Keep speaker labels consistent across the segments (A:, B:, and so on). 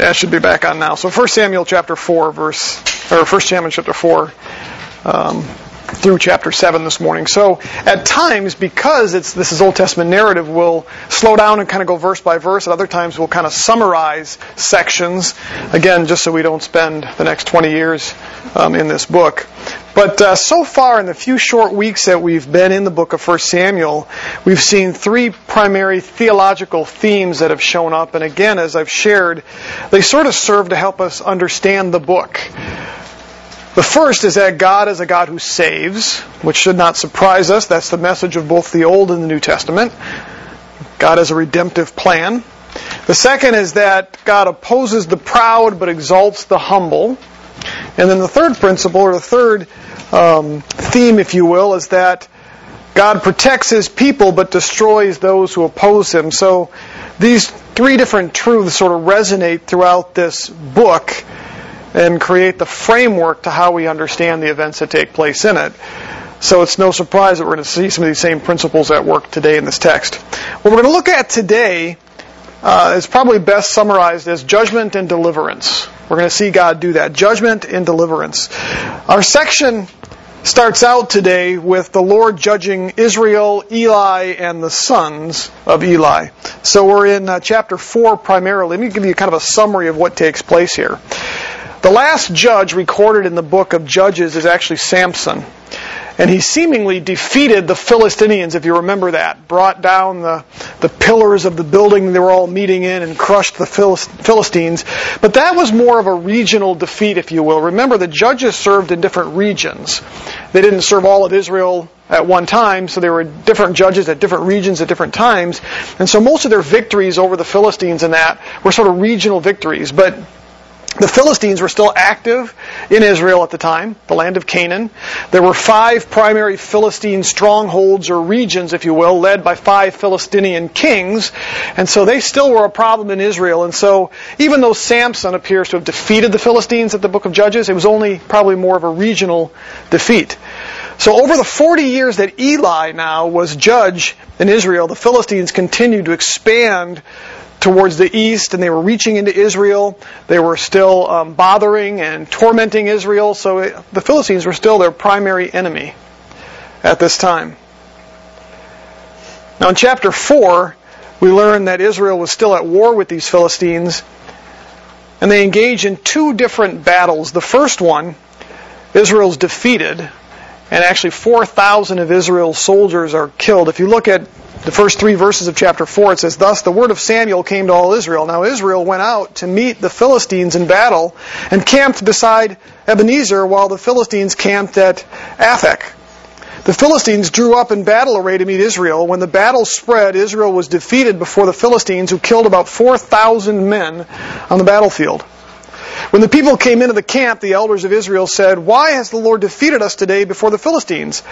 A: Yeah, it should be back on now. So 1 Samuel chapter 4, verse, or 1 Samuel chapter 4, um, through chapter 7 this morning. So at times, because it's this is Old Testament narrative, we'll slow down and kind of go verse by verse. At other times, we'll kind of summarize sections, again, just so we don't spend the next 20 years um, in this book. But uh, so far, in the few short weeks that we've been in the book of 1 Samuel, we've seen three primary theological themes that have shown up. And again, as I've shared, they sort of serve to help us understand the book. The first is that God is a God who saves, which should not surprise us. That's the message of both the Old and the New Testament. God has a redemptive plan. The second is that God opposes the proud but exalts the humble. And then the third principle, or the third um, theme, if you will, is that God protects his people but destroys those who oppose him. So these three different truths sort of resonate throughout this book and create the framework to how we understand the events that take place in it. So it's no surprise that we're going to see some of these same principles at work today in this text. What we're going to look at today uh, is probably best summarized as judgment and deliverance. We're going to see God do that. Judgment and deliverance. Our section starts out today with the Lord judging Israel, Eli, and the sons of Eli. So we're in uh, chapter 4 primarily. Let me give you kind of a summary of what takes place here. The last judge recorded in the book of Judges is actually Samson. And he seemingly defeated the Philistines, if you remember that. Brought down the, the pillars of the building they were all meeting in and crushed the Philistines. But that was more of a regional defeat, if you will. Remember, the judges served in different regions. They didn't serve all of Israel at one time, so there were different judges at different regions at different times. And so most of their victories over the Philistines and that were sort of regional victories. But the Philistines were still active in Israel at the time, the land of Canaan. There were five primary Philistine strongholds or regions, if you will, led by five Philistinian kings. And so they still were a problem in Israel. And so even though Samson appears to have defeated the Philistines at the book of Judges, it was only probably more of a regional defeat. So over the 40 years that Eli now was judge in Israel, the Philistines continued to expand towards the east and they were reaching into Israel. They were still um, bothering and tormenting Israel, so it, the Philistines were still their primary enemy at this time. Now in chapter 4, we learn that Israel was still at war with these Philistines and they engage in two different battles. The first one, Israel's defeated and actually 4,000 of Israel's soldiers are killed. If you look at the first three verses of chapter 4, it says, Thus the word of Samuel came to all Israel. Now Israel went out to meet the Philistines in battle and camped beside Ebenezer while the Philistines camped at Aphek. The Philistines drew up in battle array to meet Israel. When the battle spread, Israel was defeated before the Philistines, who killed about 4,000 men on the battlefield. When the people came into the camp, the elders of Israel said, Why has the Lord defeated us today before the Philistines?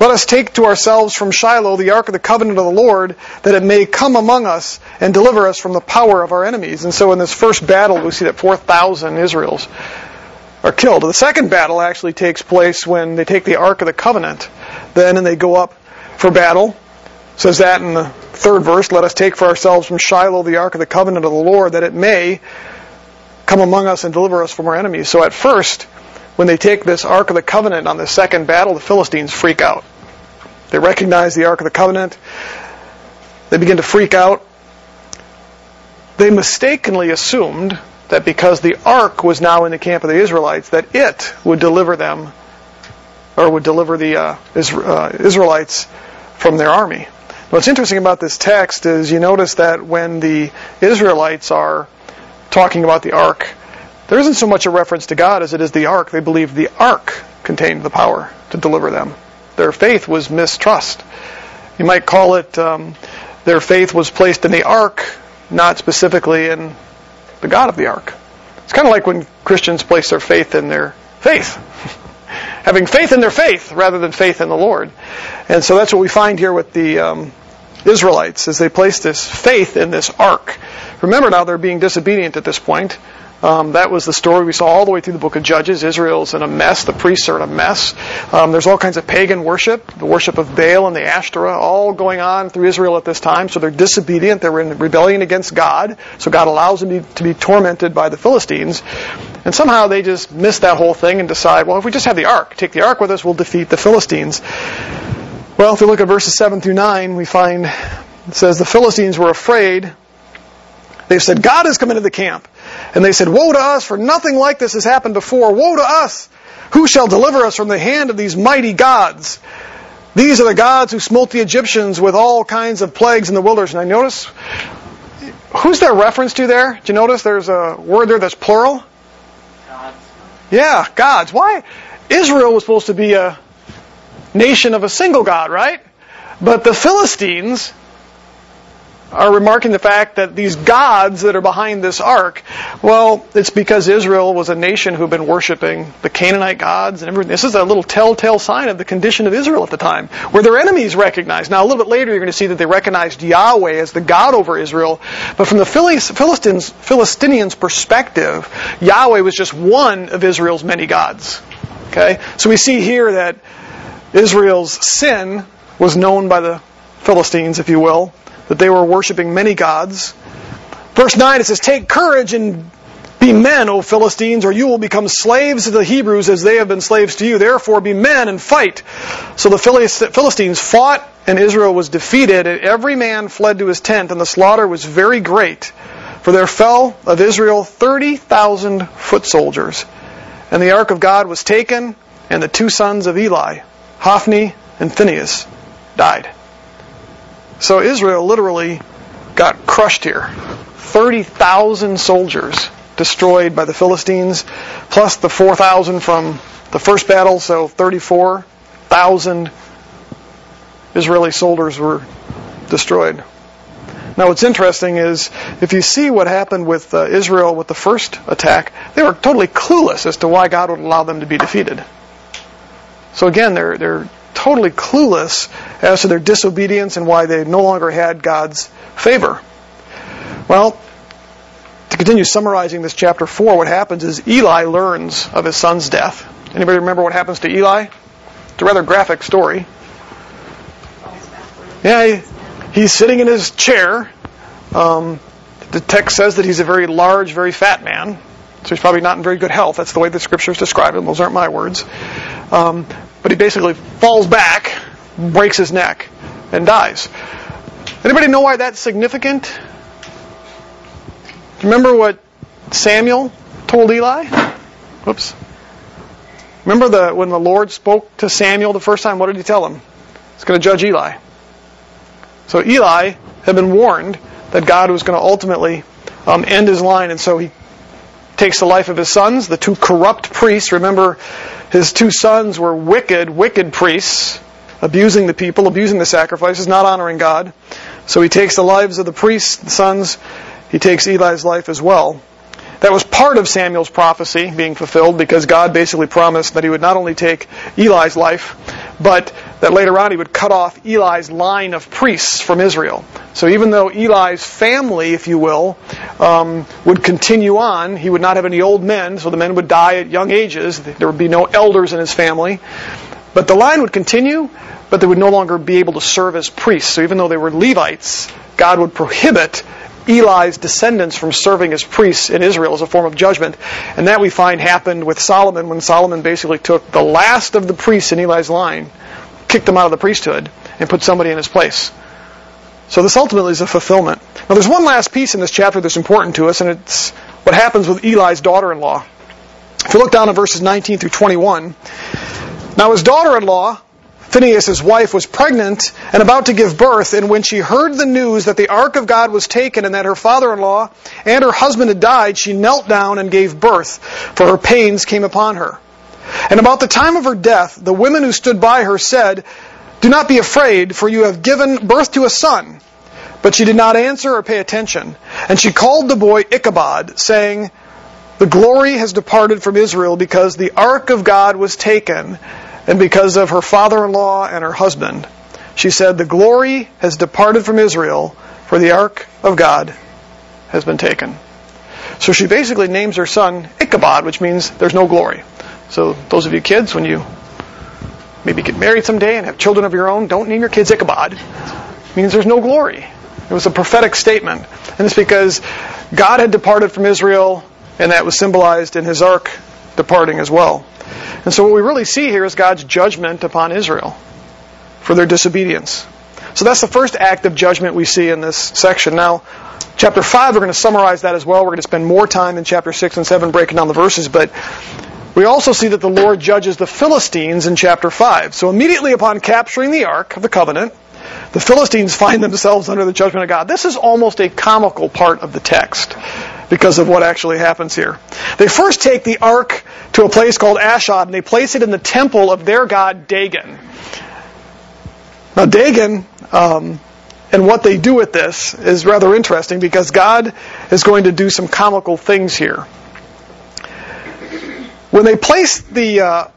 A: Let us take to ourselves from Shiloh the ark of the covenant of the Lord, that it may come among us and deliver us from the power of our enemies. And so in this first battle, we see that 4,000 Israels are killed. The second battle actually takes place when they take the ark of the covenant, then and they go up for battle. It says that in the third verse, let us take for ourselves from Shiloh the ark of the covenant of the Lord, that it may come among us and deliver us from our enemies. So at first, when they take this Ark of the Covenant on the second battle, the Philistines freak out. They recognize the Ark of the Covenant. They begin to freak out. They mistakenly assumed that because the Ark was now in the camp of the Israelites, that it would deliver them, or would deliver the uh, uh Israelites from their army. What's interesting about this text is you notice that when the Israelites are talking about the Ark, there isn't so much a reference to God as it is the ark. They believed the ark contained the power to deliver them. Their faith was mistrust. You might call it um, their faith was placed in the ark, not specifically in the God of the ark. It's kind of like when Christians place their faith in their faith. Having faith in their faith rather than faith in the Lord. And so that's what we find here with the um, Israelites, as they place this faith in this ark. Remember now, they're being disobedient at this point. Um, that was the story we saw all the way through the book of Judges. Israel's in a mess. The priests are in a mess. Um, there's all kinds of pagan worship, the worship of Baal and the Ashtoreth, all going on through Israel at this time. So they're disobedient. They're in rebellion against God. So God allows them to be, to be tormented by the Philistines. And somehow they just miss that whole thing and decide, well, if we just have the ark, take the ark with us, we'll defeat the Philistines. Well, if we look at verses 7 through 9, we find it says the Philistines were afraid. They said, God has come into the camp. And they said, Woe to us, for nothing like this has happened before. Woe to us! Who shall deliver us from the hand of these mighty gods? These are the gods who smote the Egyptians with all kinds of plagues in the wilderness. And I notice, who's there reference to there? Do you notice there's a word there that's plural?
B: Gods.
A: Yeah, gods. Why? Israel was supposed to be a nation of a single God, right? But the Philistines are remarking the fact that these gods that are behind this ark, well, it's because Israel was a nation who had been worshiping the Canaanite gods and everything. This is a little telltale sign of the condition of Israel at the time, where their enemies recognized. Now, a little bit later, you're going to see that they recognized Yahweh as the God over Israel. But from the Philistines, Philistinians' perspective, Yahweh was just one of Israel's many gods. Okay? So we see here that Israel's sin was known by the Philistines, if you will, that they were worshiping many gods. Verse 9 it says, Take courage and be men, O Philistines, or you will become slaves of the Hebrews as they have been slaves to you. Therefore be men and fight. So the Philistines fought, and Israel was defeated, and every man fled to his tent, and the slaughter was very great. For there fell of Israel 30,000 foot soldiers. And the ark of God was taken, and the two sons of Eli, Hophni and Phinehas, died. So Israel literally got crushed here. 30,000 soldiers destroyed by the Philistines, plus the 4,000 from the first battle, so 34,000 Israeli soldiers were destroyed. Now, what's interesting is if you see what happened with uh, Israel with the first attack, they were totally clueless as to why God would allow them to be defeated. So again, they're they're totally clueless as to their disobedience and why they no longer had God's favor. Well, to continue summarizing this chapter 4, what happens is Eli learns of his son's death. Anybody remember what happens to Eli? It's a rather graphic story. Yeah, he, he's sitting in his chair. Um, the text says that he's a very large, very fat man. So he's probably not in very good health. That's the way the scriptures describe him. Those aren't my words. Um, but he basically falls back, breaks his neck, and dies. Anybody know why that's significant? Remember what Samuel told Eli? Whoops. Remember the when the Lord spoke to Samuel the first time, what did he tell him? He's going to judge Eli. So Eli had been warned that God was going to ultimately um, end his line, and so he takes the life of his sons, the two corrupt priests. Remember, his two sons were wicked, wicked priests, abusing the people, abusing the sacrifices, not honoring God. So he takes the lives of the priests, the sons, he takes Eli's life as well. That was part of Samuel's prophecy being fulfilled because God basically promised that he would not only take Eli's life, but that later on he would cut off Eli's line of priests from Israel. So even though Eli's family, if you will, um, would continue on, he would not have any old men, so the men would die at young ages. There would be no elders in his family. But the line would continue, but they would no longer be able to serve as priests. So even though they were Levites, God would prohibit Eli's descendants from serving as priests in Israel as a form of judgment. And that we find happened with Solomon when Solomon basically took the last of the priests in Eli's line, kicked them out of the priesthood, and put somebody in his place. So this ultimately is a fulfillment. Now there's one last piece in this chapter that's important to us, and it's what happens with Eli's daughter-in-law. If you look down at verses 19 through 21, now his daughter-in-law Phinehas' wife was pregnant and about to give birth, and when she heard the news that the ark of God was taken and that her father-in-law and her husband had died, she knelt down and gave birth, for her pains came upon her. And about the time of her death, the women who stood by her said, Do not be afraid, for you have given birth to a son. But she did not answer or pay attention. And she called the boy Ichabod, saying, The glory has departed from Israel because the ark of God was taken and because of her father in law and her husband. She said, The glory has departed from Israel, for the ark of God has been taken. So she basically names her son Ichabod, which means there's no glory. So those of you kids, when you maybe get married someday and have children of your own, don't name your kids Ichabod. It means there's no glory. It was a prophetic statement. And it's because God had departed from Israel, and that was symbolized in his ark departing as well. And so what we really see here is God's judgment upon Israel for their disobedience. So that's the first act of judgment we see in this section. Now, chapter 5, we're going to summarize that as well. We're going to spend more time in chapter 6 and 7 breaking down the verses, but we also see that the Lord judges the Philistines in chapter 5. So immediately upon capturing the Ark of the Covenant, the Philistines find themselves under the judgment of God. This is almost a comical part of the text because of what actually happens here. They first take the ark to a place called Ashdod and they place it in the temple of their god Dagon. Now, Dagon um, and what they do with this is rather interesting because God is going to do some comical things here. When they place the uh,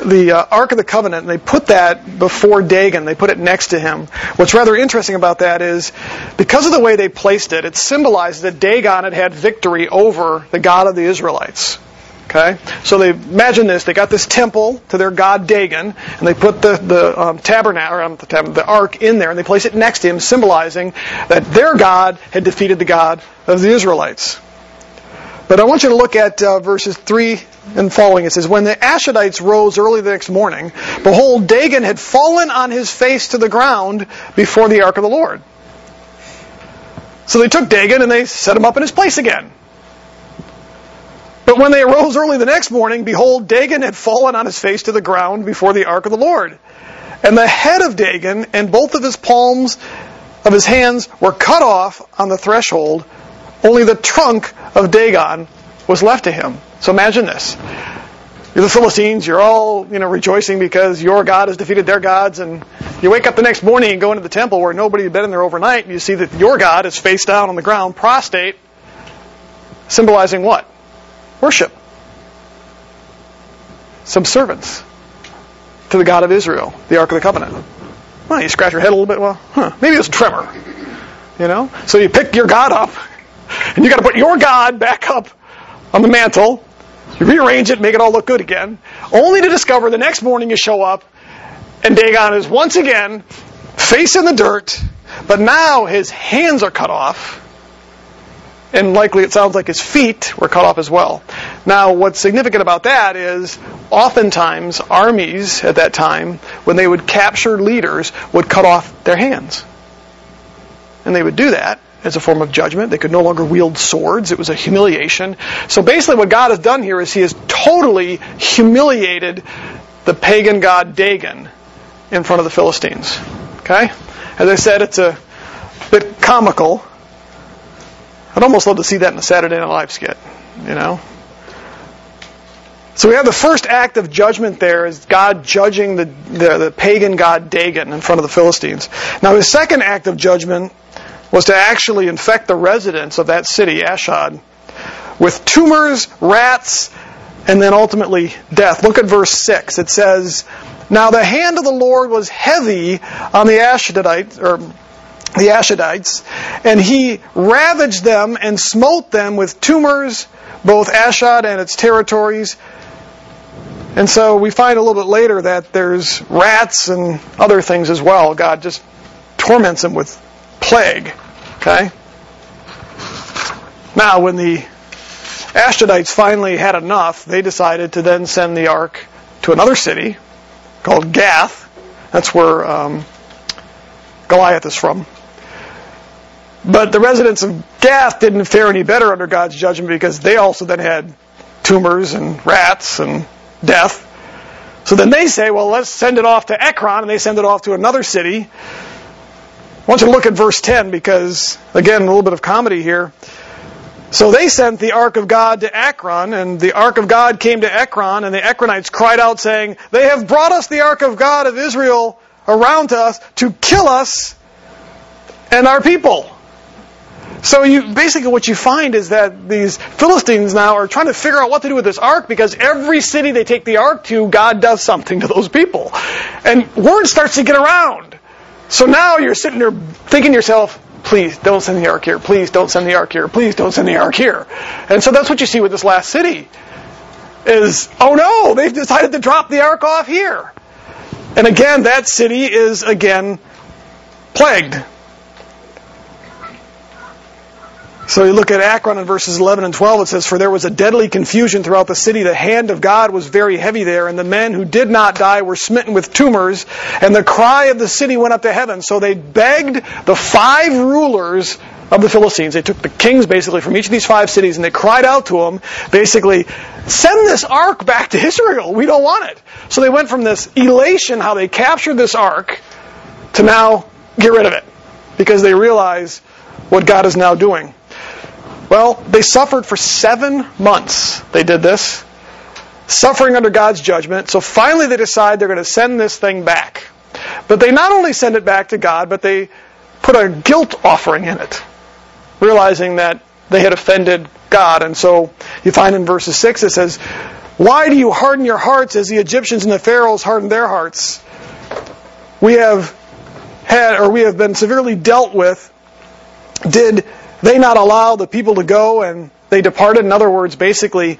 A: the uh, Ark of the Covenant, and they put that before Dagon. They put it next to him. What's rather interesting about that is, because of the way they placed it, it symbolizes that Dagon had had victory over the God of the Israelites. Okay, so they imagine this: they got this temple to their god Dagon, and they put the the um, tabernacle, or um, the, tab- the ark, in there, and they place it next to him, symbolizing that their God had defeated the God of the Israelites. But I want you to look at uh, verses 3 and following. It says, When the Ashdodites rose early the next morning, behold, Dagon had fallen on his face to the ground before the ark of the Lord. So they took Dagon and they set him up in his place again. But when they arose early the next morning, behold, Dagon had fallen on his face to the ground before the ark of the Lord. And the head of Dagon and both of his palms of his hands were cut off on the threshold only the trunk of Dagon was left to him. So imagine this. You're the Philistines, you're all, you know, rejoicing because your God has defeated their gods, and you wake up the next morning and go into the temple where nobody had been in there overnight, and you see that your God is face down on the ground, prostrate, symbolizing what? Worship. Subservience to the God of Israel, the Ark of the Covenant. Well, you scratch your head a little bit, well, huh, maybe it was a tremor. You know? So you pick your God up, and you got to put your God back up on the mantle. You rearrange it, make it all look good again, only to discover the next morning you show up and Dagon is once again face in the dirt, but now his hands are cut off. And likely it sounds like his feet were cut off as well. Now, what's significant about that is oftentimes armies at that time, when they would capture leaders, would cut off their hands. And they would do that as a form of judgment. They could no longer wield swords. It was a humiliation. So basically, what God has done here is He has totally humiliated the pagan god Dagon in front of the Philistines. Okay? As I said, it's a bit comical. I'd almost love to see that in a Saturday Night Live skit, you know? So we have the first act of judgment there is God judging the, the, the, pagan god Dagon in front of the Philistines. Now his second act of judgment was to actually infect the residents of that city, Ashdod, with tumors, rats, and then ultimately death. Look at verse 6. It says, Now the hand of the Lord was heavy on the Ashdodites, or the Ashdodites, and he ravaged them and smote them with tumors, both Ashdod and its territories. And so we find a little bit later that there's rats and other things as well. God just torments them with plague. Okay? Now, when the Ashdodites finally had enough, they decided to then send the ark to another city called Gath. That's where um, Goliath is from. But the residents of Gath didn't fare any better under God's judgment because they also then had tumors and rats and death. So then they say, well, let's send it off to Ekron, and they send it off to another city. Want you to look at verse 10 because, again, a little bit of comedy here. So they sent the ark of God to Ekron, and the ark of God came to Ekron, and the Ekronites cried out, saying, They have brought us the ark of God of Israel around to us to kill us and our people. So you basically what you find is that these Philistines now are trying to figure out what to do with this ark because every city they take the ark to, God does something to those people. And word starts to get around. So now you're sitting there thinking to yourself, please don't send the ark here. Please don't send the ark here. Please don't send the ark here. And so that's what you see with this last city. Is, oh no, they've decided to drop the ark off here. And again, that city is again plagued. So you look at Ekron in verses 11 and 12, it says, For there was a deadly confusion throughout the city. The hand of God was very heavy there, and the men who did not die were smitten with tumors, and the cry of the city went up to heaven. So they begged the five rulers of the Philistines. They took the kings basically from each of these five cities, and they cried out to them, basically, send this ark back to Israel. We don't want it. So they went from this elation, how they captured this ark, to now get rid of it. Because they realize what God is now doing. Well, they suffered for seven months. They did this, suffering under God's judgment. So finally, they decide they're going to send this thing back. But they not only send it back to God, but they put a guilt offering in it, realizing that they had offended God. And so you find in verses 6 it says, Why do you harden your hearts as the Egyptians and the Pharaohs hardened their hearts? We have had, or we have been severely dealt with. Did they not allow the people to go and they departed. In other words, basically,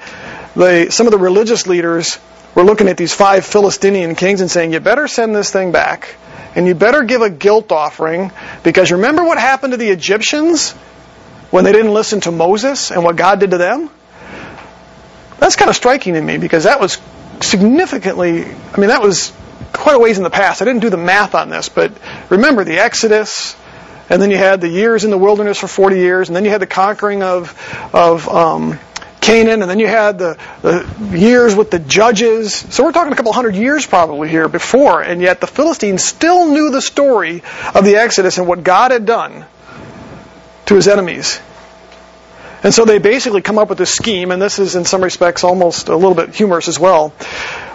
A: the, some of the religious leaders were looking at these five Philistinian kings and saying, you better send this thing back. And you better give a guilt offering because remember what happened to the Egyptians when they didn't listen to Moses and what God did to them? That's kind of striking to me because that was significantly, I mean, that was quite a ways in the past. I didn't do the math on this, but remember the Exodus, and then you had the years in the wilderness for 40 years, and then you had the conquering of, of um, Canaan, and then you had the, the years with the judges. So we're talking a couple hundred years probably here before, and yet the Philistines still knew the story of the Exodus and what God had done to his enemies. And so they basically come up with this scheme, and this is in some respects almost a little bit humorous as well.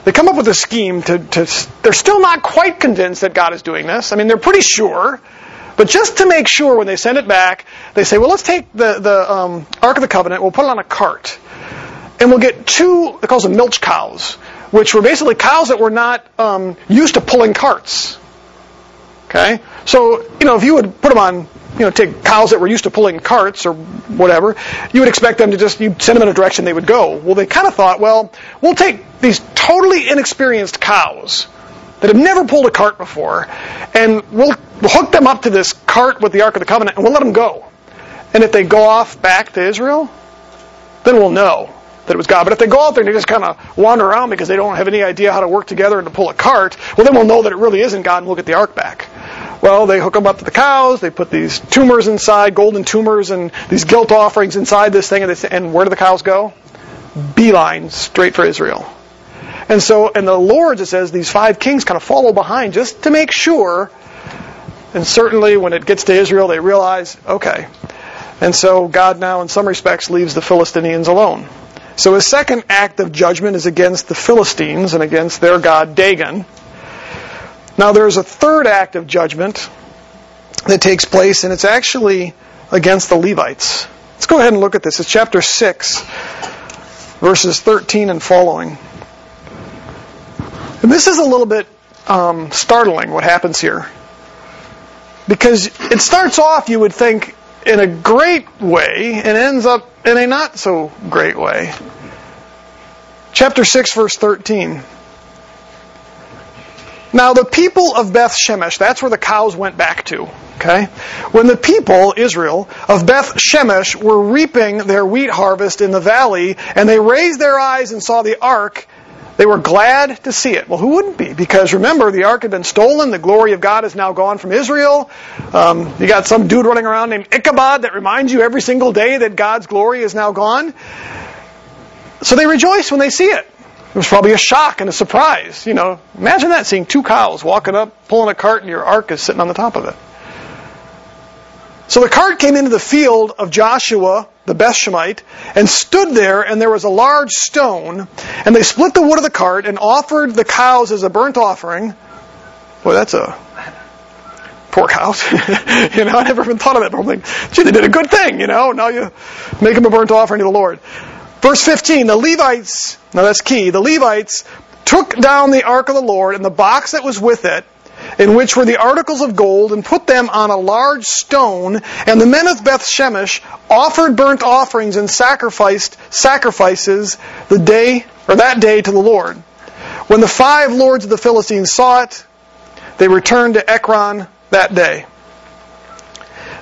A: They come up with a scheme to, to they're still not quite convinced that God is doing this. I mean, they're pretty sure, but just to make sure, when they send it back, they say, well, let's take the, the um, Ark of the Covenant, we'll put it on a cart, and we'll get two, they call them milch cows, which were basically cows that were not um, used to pulling carts. Okay? So, you know, if you would put them on, you know, take cows that were used to pulling carts or whatever, you would expect them to just, you send them in a direction they would go. Well, they kind of thought, well, we'll take these totally inexperienced cows that have never pulled a cart before, and we'll hook them up to this cart with the Ark of the Covenant, and we'll let them go. And if they go off back to Israel, then we'll know that it was God. But if they go out there and they just kind of wander around because they don't have any idea how to work together and to pull a cart, well, then we'll know that it really isn't God and we'll get the ark back. Well, they hook them up to the cows, they put these tumors inside, golden tumors, and these guilt offerings inside this thing, and, they, and where do the cows go? Beeline straight for Israel. And so, and the Lords, it says these five kings kind of follow behind just to make sure. And certainly, when it gets to Israel, they realize, okay. And so, God now, in some respects, leaves the Philistines alone. So, his second act of judgment is against the Philistines and against their god Dagon. Now, there's a third act of judgment that takes place, and it's actually against the Levites. Let's go ahead and look at this. It's chapter 6, verses 13 and following. And this is a little bit um, startling what happens here. Because it starts off, you would think, in a great way and ends up in a not so great way. Chapter 6, verse 13. Now, the people of Beth Shemesh, that's where the cows went back to. Okay? When the people, Israel, of Beth Shemesh were reaping their wheat harvest in the valley, and they raised their eyes and saw the ark, they were glad to see it. Well, who wouldn't be? Because remember, the ark had been stolen. The glory of God is now gone from Israel. Um, you got some dude running around named Ichabod that reminds you every single day that God's glory is now gone. So they rejoice when they see it. It was probably a shock and a surprise. You know, imagine that seeing two cows walking up, pulling a cart, and your ark is sitting on the top of it. So the cart came into the field of Joshua, the Bethshemite, and stood there, and there was a large stone, and they split the wood of the cart and offered the cows as a burnt offering. Boy, that's a poor cows. you know, I never even thought of that. But I'm like, gee, they did a good thing, you know. Now you make them a burnt offering to the Lord. Verse 15, the Levites, now that's key, the Levites took down the ark of the Lord and the box that was with it, in which were the articles of gold, and put them on a large stone. And the men of Beth Shemesh offered burnt offerings and sacrificed sacrifices the day or that day to the Lord. When the five lords of the Philistines saw it, they returned to Ekron that day.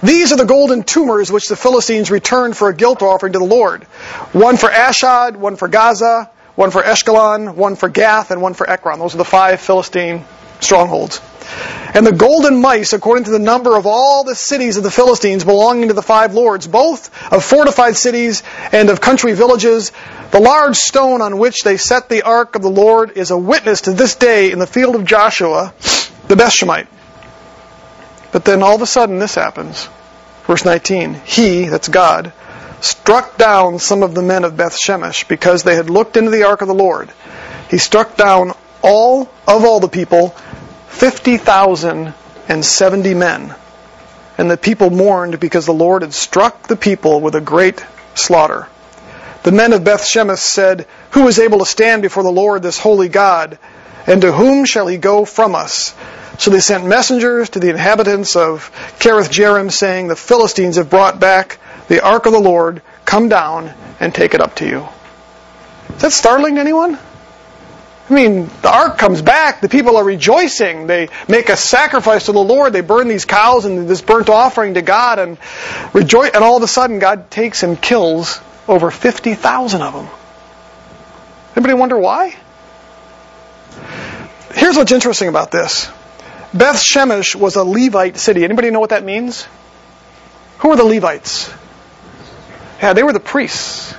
A: These are the golden tumors which the Philistines returned for a guilt offering to the Lord. One for Ashdod, one for Gaza, one for Ashkelon, one for Gath, and one for Ekron. Those are the five Philistine strongholds. And the golden mice, according to the number of all the cities of the Philistines belonging to the five lords, both of fortified cities and of country villages, the large stone on which they set the ark of the Lord is a witness to this day in the field of Joshua, the Bethshemite. But then all of a sudden this happens. Verse 19. He, that's God, struck down some of the men of Beth Shemesh because they had looked into the ark of the Lord. He struck down all of all the people 50,070 men. And the people mourned because the Lord had struck the people with a great slaughter. The men of Beth Shemesh said, Who is able to stand before the Lord, this holy God? And to whom shall he go from us? So they sent messengers to the inhabitants of Kiriath Jearim, saying, The Philistines have brought back the ark of the Lord. Come down and take it up to you. Is that startling to anyone? I mean, the ark comes back, the people are rejoicing, they make a sacrifice to the Lord, they burn these cows and this burnt offering to God, and rejoice, and all of a sudden God takes and kills over 50,000 of them. Anybody wonder why? Here's what's interesting about this. Beth Shemesh was a Levite city. Anybody know what that means? Who were the Levites? Yeah, they were the priests.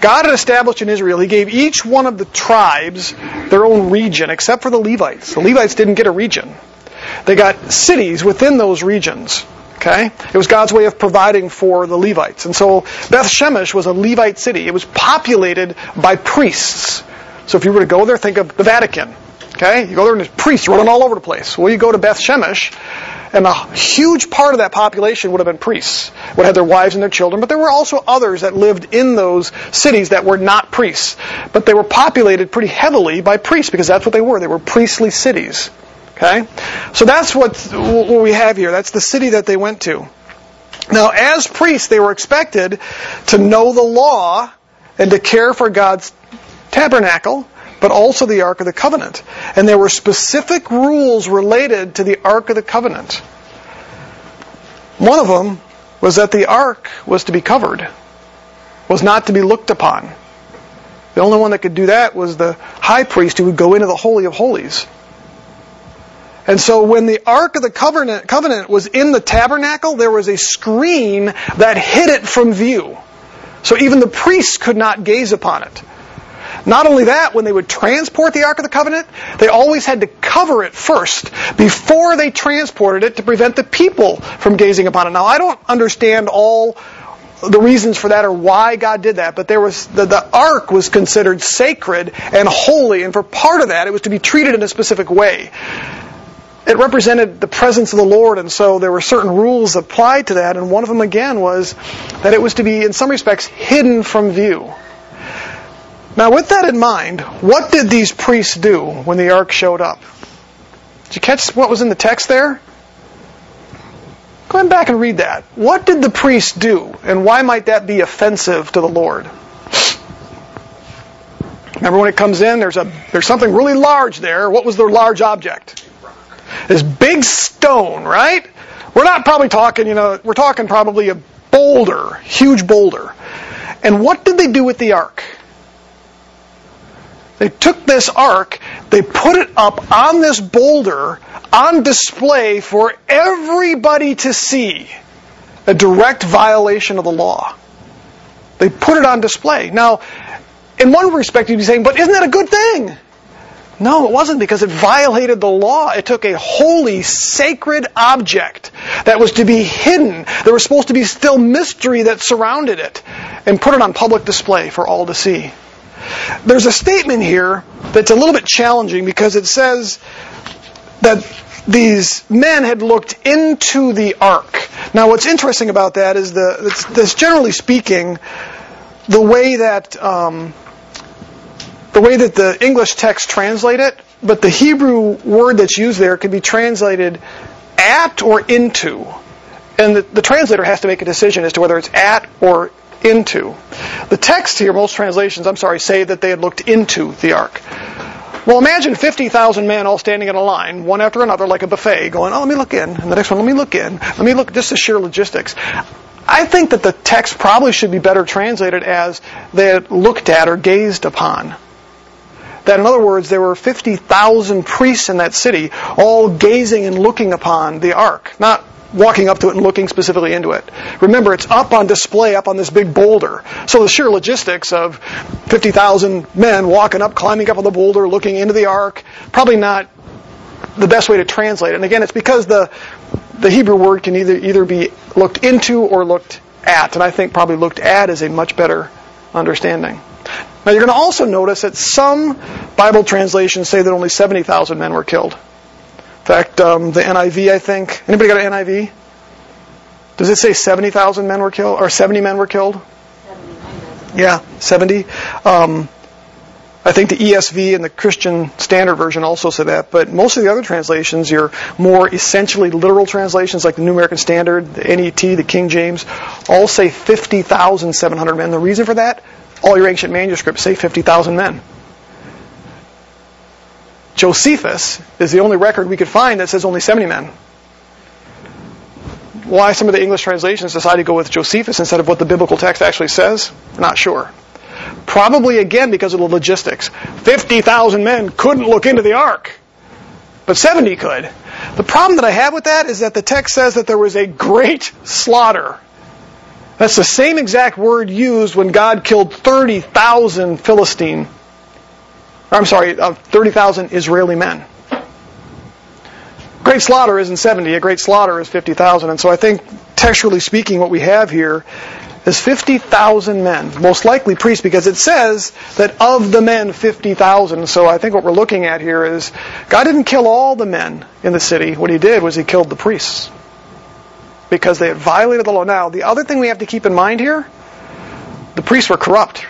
A: God had established in Israel, He gave each one of the tribes their own region, except for the Levites. The Levites didn't get a region. They got cities within those regions. Okay? It was God's way of providing for the Levites. And so Beth Shemesh was a Levite city. It was populated by priests. So if you were to go there, think of the Vatican. Okay? You go there and there's priests running all over the place. Well, you go to Beth Shemesh, and a huge part of that population would have been priests, would have their wives and their children, but there were also others that lived in those cities that were not priests. But they were populated pretty heavily by priests because that's what they were. They were priestly cities. Okay? So that's what, what we have here. That's the city that they went to. Now, as priests, they were expected to know the law and to care for God's tabernacle, but also the Ark of the Covenant. And there were specific rules related to the Ark of the Covenant. One of them was that the Ark was to be covered, was not to be looked upon. The only one that could do that was the high priest who would go into the Holy of Holies. And so when the Ark of the Covenant, Covenant was in the tabernacle, there was a screen that hid it from view. So even the priests could not gaze upon it. Not only that, when they would transport the Ark of the Covenant, they always had to cover it first before they transported it to prevent the people from gazing upon it. Now, I don't understand all the reasons for that or why God did that, but there was the, the ark was considered sacred and holy, and for part of that, it was to be treated in a specific way. It represented the presence of the Lord, and so there were certain rules applied to that, and one of them again was that it was to be, in some respects, hidden from view. Now, with that in mind, what did these priests do when the ark showed up? Did you catch what was in the text there? Go back and read that. What did the priests do, and why might that be offensive to the Lord? Remember when it comes in, there's a there's something really large there. What was the large object? This big stone, right? We're not probably talking, you know, we're talking probably a boulder, huge boulder. And what did they do with the ark? They took this ark, they put it up on this boulder on display for everybody to see. A direct violation of the law. They put it on display. Now, in one respect, you'd be saying, but isn't that a good thing? No, it wasn't because it violated the law. It took a holy, sacred object that was to be hidden. There was supposed to be still mystery that surrounded it and put it on public display for all to see. There's a statement here that's a little bit challenging because it says that these men had looked into the ark. Now, what's interesting about that is the generally speaking the way that um, the way that the English text translate it but the Hebrew word that's used there can be translated at or into. And the, the translator has to make a decision as to whether it's at or into. The text here, most translations, I'm sorry, say that they had looked into the ark. Well, imagine 50,000 men all standing in a line, one after another, like a buffet, going, oh, let me look in. And the next one, let me look in. Let me look, just the sheer logistics. I think that the text probably should be better translated as they had looked at or gazed upon. That, in other words, there were 50,000 priests in that city, all gazing and looking upon the ark. Not walking up to it and looking specifically into it. Remember, it's up on display up on this big boulder. So the sheer logistics of 50,000 men walking up, climbing up on the boulder, looking into the ark, probably not the best way to translate it. And again, it's because the the Hebrew word can either either be looked into or looked at, and I think probably looked at is a much better understanding. Now you're going to also notice that some Bible translations say that only 70,000 men were killed fact, um, the NIV, I think. Anybody got an NIV? Does it say 70,000 men were killed, or 70 men were killed? 70. Yeah, 70. Um, I think the ESV and the Christian Standard Version also say that, but most of the other translations, your more essentially literal translations like the New American Standard, the NET, the King James, all say 50,700 men. The reason for that, all your ancient manuscripts say 50,000 men. Josephus is the only record we could find that says only 70 men. Why some of the English translations decided to go with Josephus instead of what the biblical text actually says, not sure. Probably again because of the logistics. 50,000 men couldn't look into the ark, but 70 could. The problem that I have with that is that the text says that there was a great slaughter. That's the same exact word used when God killed 30,000 Philistine I'm sorry, of 30,000 Israeli men. Great slaughter isn't 70, a great slaughter is 50,000. And so I think, textually speaking, what we have here is 50,000 men, most likely priests, because it says that of the men, 50,000. So I think what we're looking at here is God didn't kill all the men in the city. What he did was he killed the priests because they had violated the law. Now, the other thing we have to keep in mind here the priests were corrupt.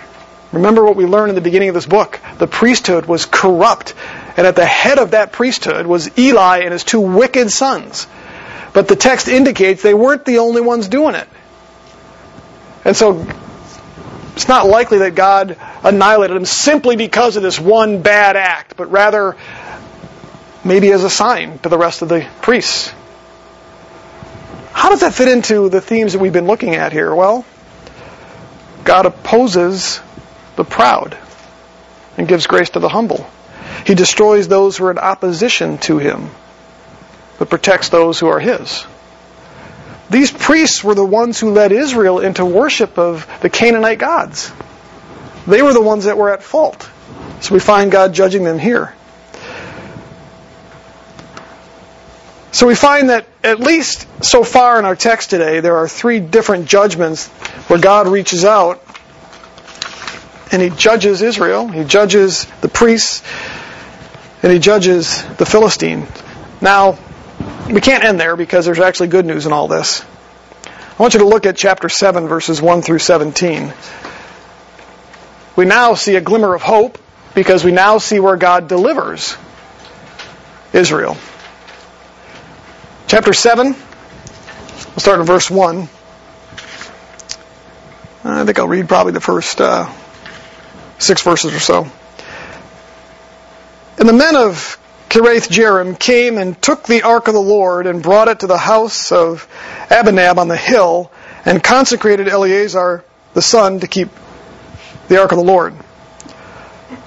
A: Remember what we learned in the beginning of this book. The priesthood was corrupt. And at the head of that priesthood was Eli and his two wicked sons. But the text indicates they weren't the only ones doing it. And so it's not likely that God annihilated them simply because of this one bad act, but rather maybe as a sign to the rest of the priests. How does that fit into the themes that we've been looking at here? Well, God opposes the proud and gives grace to the humble. He destroys those who are in opposition to him, but protects those who are his. These priests were the ones who led Israel into worship of the Canaanite gods. They were the ones that were at fault. So we find God judging them here. So we find that at least so far in our text today, there are three different judgments where God reaches out and he judges Israel, he judges the priests, and he judges the Philistines. Now, we can't end there because there's actually good news in all this. I want you to look at chapter 7, verses 1 through 17. We now see a glimmer of hope because we now see where God delivers Israel. Chapter 7, we'll start in verse 1. I think I'll read probably the first uh, six verses or so. And the men of Kiriath Jearim came and took the ark of the Lord and brought it to the house of Abinadab on the hill and consecrated Eleazar the son to keep the ark of the Lord.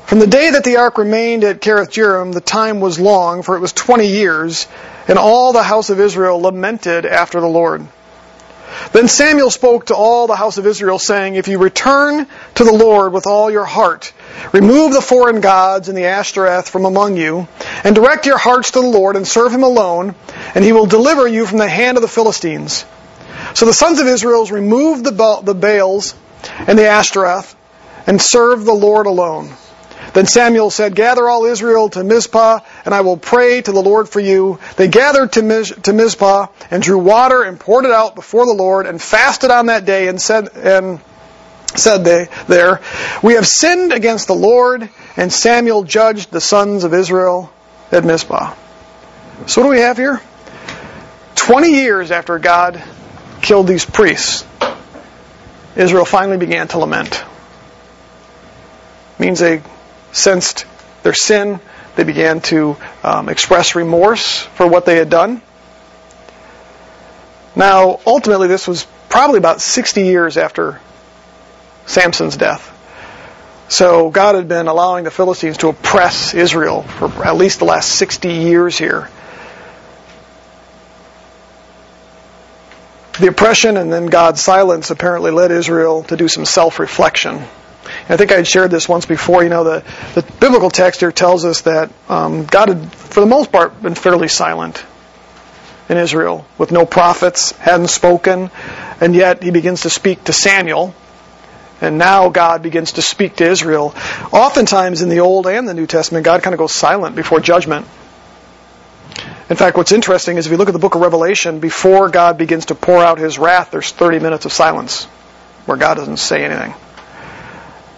A: From the day that the ark remained at Kiriath Jearim, the time was long, for it was twenty years, and all the house of Israel lamented after the Lord. Then Samuel spoke to all the house of Israel, saying, If you return to the Lord with all your heart, remove the foreign gods and the Ashtoreth from among you, and direct your hearts to the Lord, and serve him alone, and he will deliver you from the hand of the Philistines. So the sons of Israel removed the, the Baals and the Ashtoreth, and served the Lord alone. Then Samuel said, Gather all Israel to Mizpah, and I will pray to the Lord for you. They gathered to, Miz- to Mizpah, and drew water, and poured it out before the Lord, and fasted on that day, and said, and said they, there, We have sinned against the Lord, and Samuel judged the sons of Israel at Mizpah. So what do we have here? 20 years after God killed these priests, Israel finally began to lament. It means they sensed their sin. They began to um, express remorse for what they had done. Now, ultimately, this was probably about 60 years after Samson's death. So God had been allowing the Philistines to oppress Israel for at least the last 60 years here. The oppression and then God's silence apparently led Israel to do some self-reflection. I think I had shared this once before. You know, the, the biblical text here tells us that um, God had, for the most part, been fairly silent in Israel, with no prophets, hadn't spoken, and yet he begins to speak to Samuel, and now God begins to speak to Israel. Oftentimes in the Old and the New Testament, God kind of goes silent before judgment. In fact, what's interesting is if you look at the book of Revelation, before God begins to pour out his wrath, there's 30 minutes of silence where God doesn't say anything.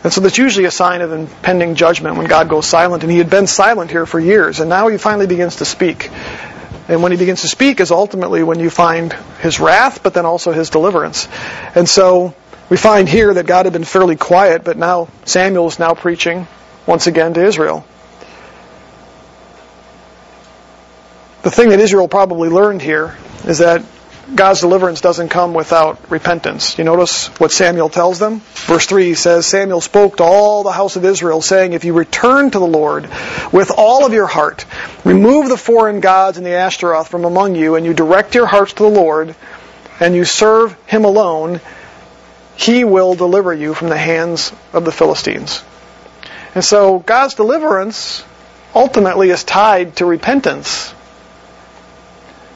A: And so that's usually a sign of impending judgment when God goes silent. And he had been silent here for years, and now he finally begins to speak. And when he begins to speak is ultimately when you find his wrath, but then also his deliverance. And so we find here that God had been fairly quiet, but now Samuel is now preaching once again to Israel. The thing that Israel probably learned here is that God's deliverance doesn't come without repentance. You notice what Samuel tells them? Verse 3 says, Samuel spoke to all the house of Israel, saying, If you return to the Lord with all of your heart, remove the foreign gods and the Ashtaroth from among you, and you direct your hearts to the Lord, and you serve him alone, he will deliver you from the hands of the Philistines. And so God's deliverance ultimately is tied to repentance.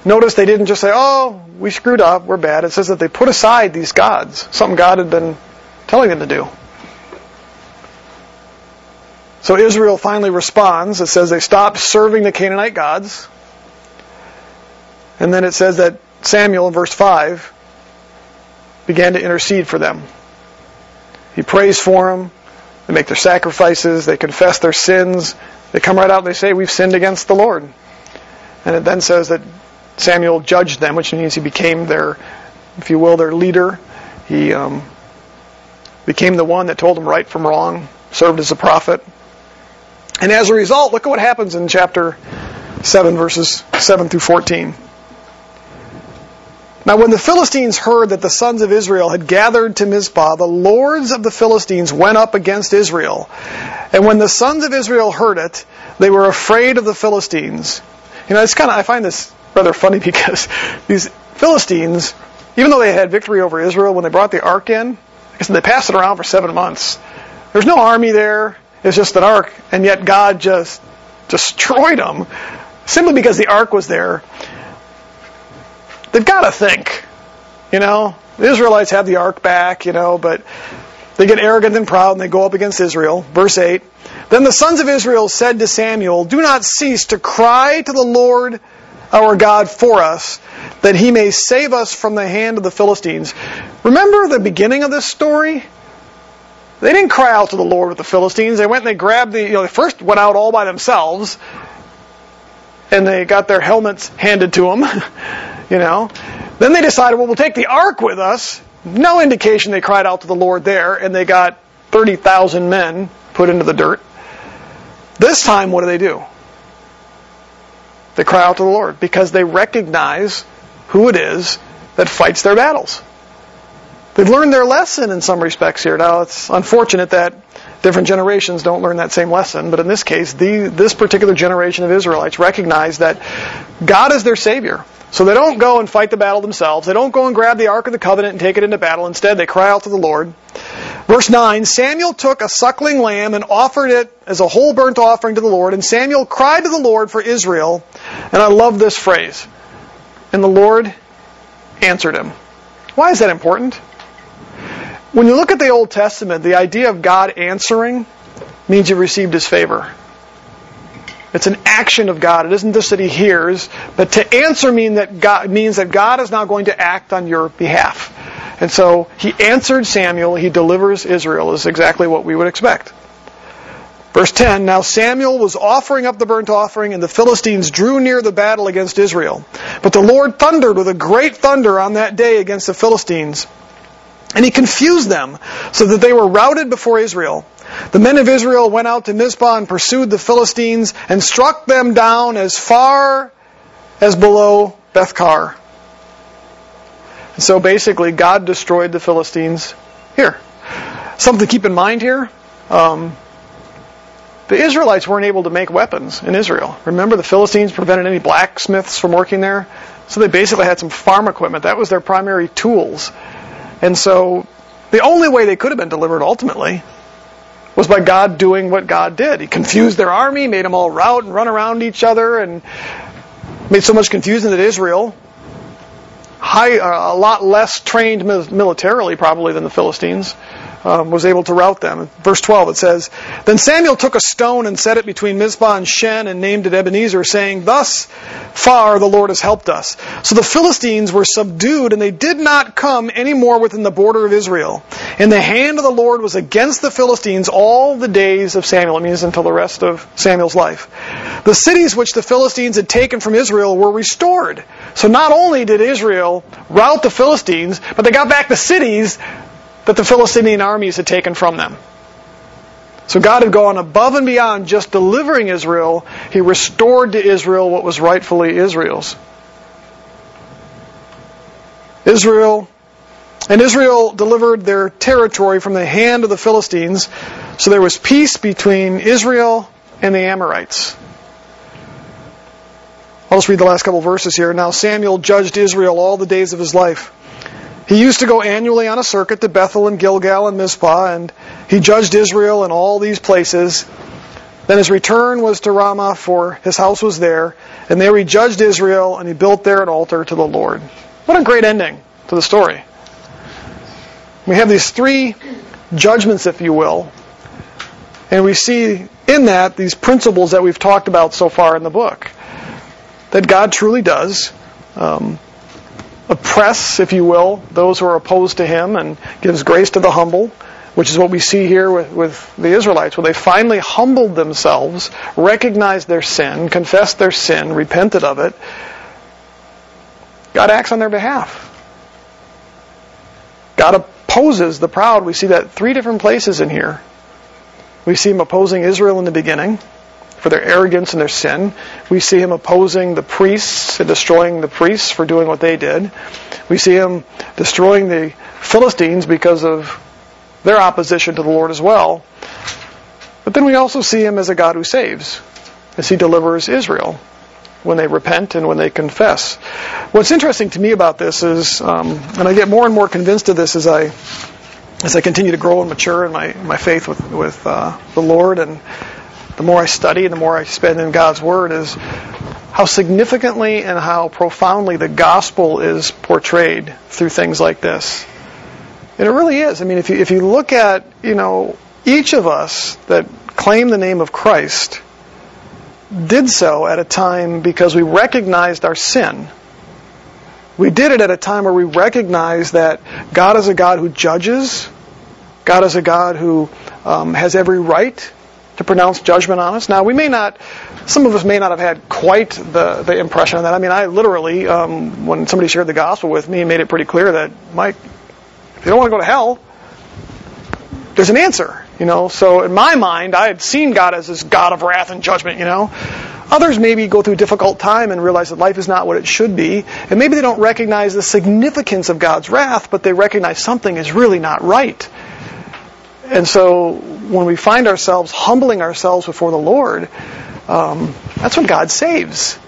A: Notice they didn't just say, oh, we screwed up, we're bad. It says that they put aside these gods, something God had been telling them to do. So Israel finally responds. It says they stopped serving the Canaanite gods. And then it says that Samuel in verse 5 began to intercede for them. He prays for them. They make their sacrifices. They confess their sins. They come right out and they say, We've sinned against the Lord. And it then says that Samuel judged them, which means he became their, if you will, their leader. He um, became the one that told them right from wrong, served as a prophet. And as a result, look at what happens in chapter 7, verses 7 through 14. Now, when the Philistines heard that the sons of Israel had gathered to Mizpah, the lords of the Philistines went up against Israel. And when the sons of Israel heard it, they were afraid of the Philistines. You know, it's kind of, I find this rather funny because these Philistines, even though they had victory over Israel, when they brought the ark in, I guess they passed it around for seven months. There's no army there. It's just an ark, and yet God just destroyed them simply because the ark was there. They've got to think, you know. The Israelites have the ark back, you know, but they get arrogant and proud and they go up against Israel. Verse 8. Then the sons of Israel said to Samuel, Do not cease to cry to the Lord our God for us, that he may save us from the hand of the Philistines. Remember the beginning of this story? They didn't cry out to the Lord with the Philistines. They went and they grabbed the, you know, they first went out all by themselves, and they got their helmets handed to them, you know. Then they decided, well, we'll take the ark with us. No indication they cried out to the Lord there, and they got 30,000 men put into the dirt. This time, what do they do? They cry out to the Lord because they recognize who it is that fights their battles. They've learned their lesson in some respects here. Now, it's unfortunate that different generations don't learn that same lesson, but in this case, the, this particular generation of Israelites recognize that God is their Savior. So they don't go and fight the battle themselves. They don't go and grab the Ark of the Covenant and take it into battle. Instead, they cry out to the Lord. Verse 9 Samuel took a suckling lamb and offered it as a whole burnt offering to the Lord. And Samuel cried to the Lord for Israel. And I love this phrase. And the Lord answered him. Why is that important? When you look at the Old Testament, the idea of God answering means you received his favor. It's an action of God. It isn't just that He hears, but to answer mean that God, means that God is now going to act on your behalf. And so he answered Samuel, he delivers Israel, is exactly what we would expect. Verse 10 Now Samuel was offering up the burnt offering, and the Philistines drew near the battle against Israel. But the Lord thundered with a great thunder on that day against the Philistines. And he confused them so that they were routed before Israel. The men of Israel went out to Mizpah and pursued the Philistines and struck them down as far as below Bethkar. So basically, God destroyed the Philistines here. Something to keep in mind here. Um, the Israelites weren't able to make weapons in Israel. Remember, the Philistines prevented any blacksmiths from working there? So they basically had some farm equipment. That was their primary tools. And so the only way they could have been delivered ultimately was by God doing what God did. He confused their army, made them all rout and run around each other, and made so much confusion that Israel, high, uh, a lot less trained militarily probably than the Philistines, um, was able to rout them. Verse 12 it says, Then Samuel took a stone and set it between Mizpah and Shen and named it Ebenezer, saying, Thus far the Lord has helped us. So the Philistines were subdued and they did not come any more within the border of Israel. And the hand of the Lord was against the Philistines all the days of Samuel. It means until the rest of Samuel's life. The cities which the Philistines had taken from Israel were restored. So not only did Israel rout the Philistines, but they got back the cities that the Philistine armies had taken from them. So God had gone above and beyond just delivering Israel. He restored to Israel what was rightfully Israel's. Israel, and Israel delivered their territory from the hand of the Philistines. So there was peace between Israel and the Amorites. I'll just read the last couple verses here. Now Samuel judged Israel all the days of his life. He used to go annually on a circuit to Bethel and Gilgal and Mizpah, and he judged Israel in all these places. Then his return was to Ramah, for his house was there, and there he judged Israel, and he built there an altar to the Lord. What a great ending to the story. We have these three judgments, if you will, and we see in that these principles that we've talked about so far in the book. That God truly does um, oppress, if you will, those who are opposed to him and gives grace to the humble, which is what we see here with, with the Israelites, where they finally humbled themselves, recognized their sin, confessed their sin, repented of it. God acts on their behalf. God opposes the proud. We see that three different places in here. We see him opposing Israel in the beginning for their arrogance and their sin. We see him opposing the priests and destroying the priests for doing what they did. We see him destroying the Philistines because of their opposition to the Lord as well. But then we also see him as a God who saves, as he delivers Israel when they repent and when they confess. What's interesting to me about this is, um, and I get more and more convinced of this as I as I continue to grow and mature in my my faith with with uh, the Lord and the more I study, the more I spend in God's Word, is how significantly and how profoundly the gospel is portrayed through things like this. And it really is. I mean, if you, if you look at, you know, each of us that claim the name of Christ did so at a time because we recognized our sin. We did it at a time where we recognized that God is a God who judges, God is a God who um, has every right to pronounce judgment on us. Now, we may not, some of us may not have had quite the, the impression of that. I mean, I literally, um, when somebody shared the gospel with me, made it pretty clear that, Mike, if you don't want to go to hell, there's an answer, you know. So in my mind, I had seen God as this God of wrath and judgment, you know. Others maybe go through a difficult time and realize that life is not what it should be, and maybe they don't recognize the significance of God's wrath, but they recognize something is really not right. And so when we find ourselves humbling ourselves before the Lord, um, that's when God saves.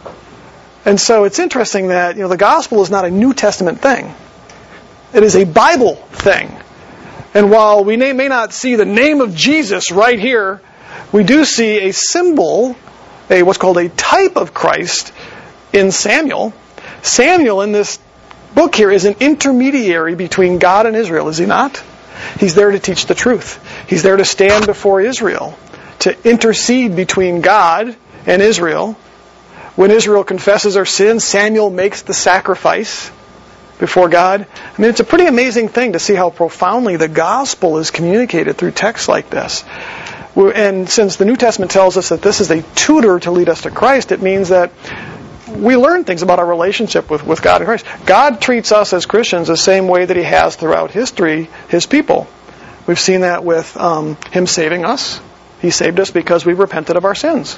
A: And so it's interesting that you know the gospel is not a New Testament thing; it is a Bible thing. And while we may not see the name of Jesus right here, we do see a symbol, a what's called a type of Christ in Samuel. Samuel in this book here is an intermediary between God and Israel, is he not? He's there to teach the truth. He's there to stand before Israel, to intercede between God and Israel. When Israel confesses their sins, Samuel makes the sacrifice before God. I mean, it's a pretty amazing thing to see how profoundly the gospel is communicated through texts like this. And since the New Testament tells us that this is a tutor to lead us to Christ, it means that we learn things about our relationship with, with God and Christ. God treats us as Christians the same way that He has throughout history, His people. We've seen that with um, Him saving us. He saved us because we repented of our sins.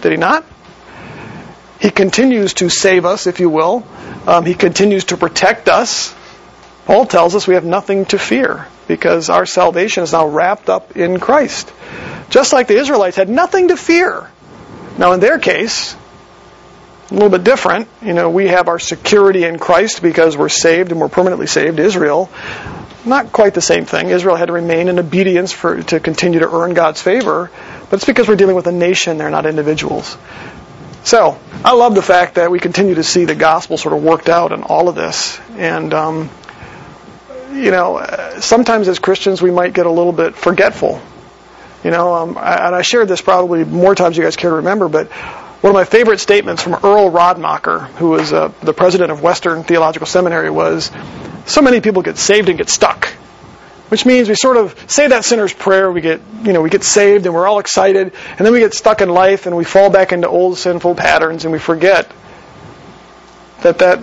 A: Did He not? He continues to save us, if you will. Um, he continues to protect us. Paul tells us we have nothing to fear because our salvation is now wrapped up in Christ. Just like the Israelites had nothing to fear. Now, in their case, a little bit different. You know, we have our security in Christ because we're saved and we're permanently saved. Israel, not quite the same thing. Israel had to remain in obedience for, to continue to earn God's favor, but it's because we're dealing with a nation, they're not individuals. So, I love the fact that we continue to see the gospel sort of worked out in all of this. And, um, you know, sometimes as Christians we might get a little bit forgetful. You know, um, and I shared this probably more times you guys care to remember, but one of my favorite statements from Earl Radmacher, who was uh, the president of Western Theological Seminary, was so many people get saved and get stuck which means we sort of say that sinner's prayer, we get, you know, we get saved and we're all excited, and then we get stuck in life and we fall back into old sinful patterns and we forget that that,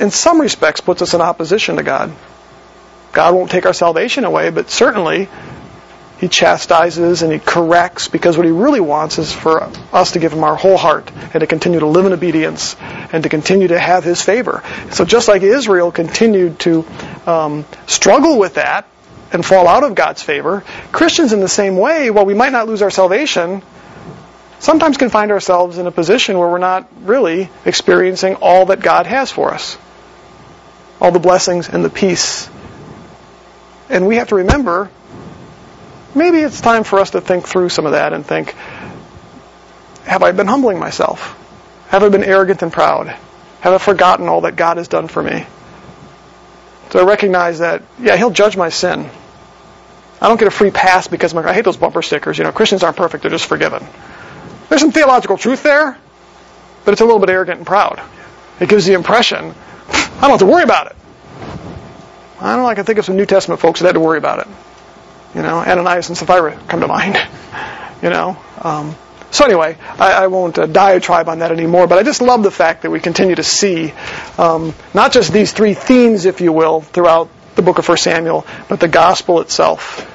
A: in some respects, puts us in opposition to God. God won't take our salvation away, but certainly He chastises and He corrects because what He really wants is for us to give Him our whole heart and to continue to live in obedience and to continue to have His favor. So just like Israel continued to um, struggle with that, and fall out of God's favor. Christians, in the same way, while we might not lose our salvation, sometimes can find ourselves in a position where we're not really experiencing all that God has for us all the blessings and the peace. And we have to remember maybe it's time for us to think through some of that and think have I been humbling myself? Have I been arrogant and proud? Have I forgotten all that God has done for me? So I recognize that, yeah, he'll judge my sin. I don't get a free pass because my, I hate those bumper stickers. You know, Christians aren't perfect; they're just forgiven. There's some theological truth there, but it's a little bit arrogant and proud. It gives the impression I don't have to worry about it. I don't know. I can think of some New Testament folks that had to worry about it. You know, Ananias and Sapphira come to mind. You know. Um, so anyway, I, I won't uh, diatribe on that anymore, but I just love the fact that we continue to see um, not just these three themes, if you will, throughout the book of First Samuel, but the gospel itself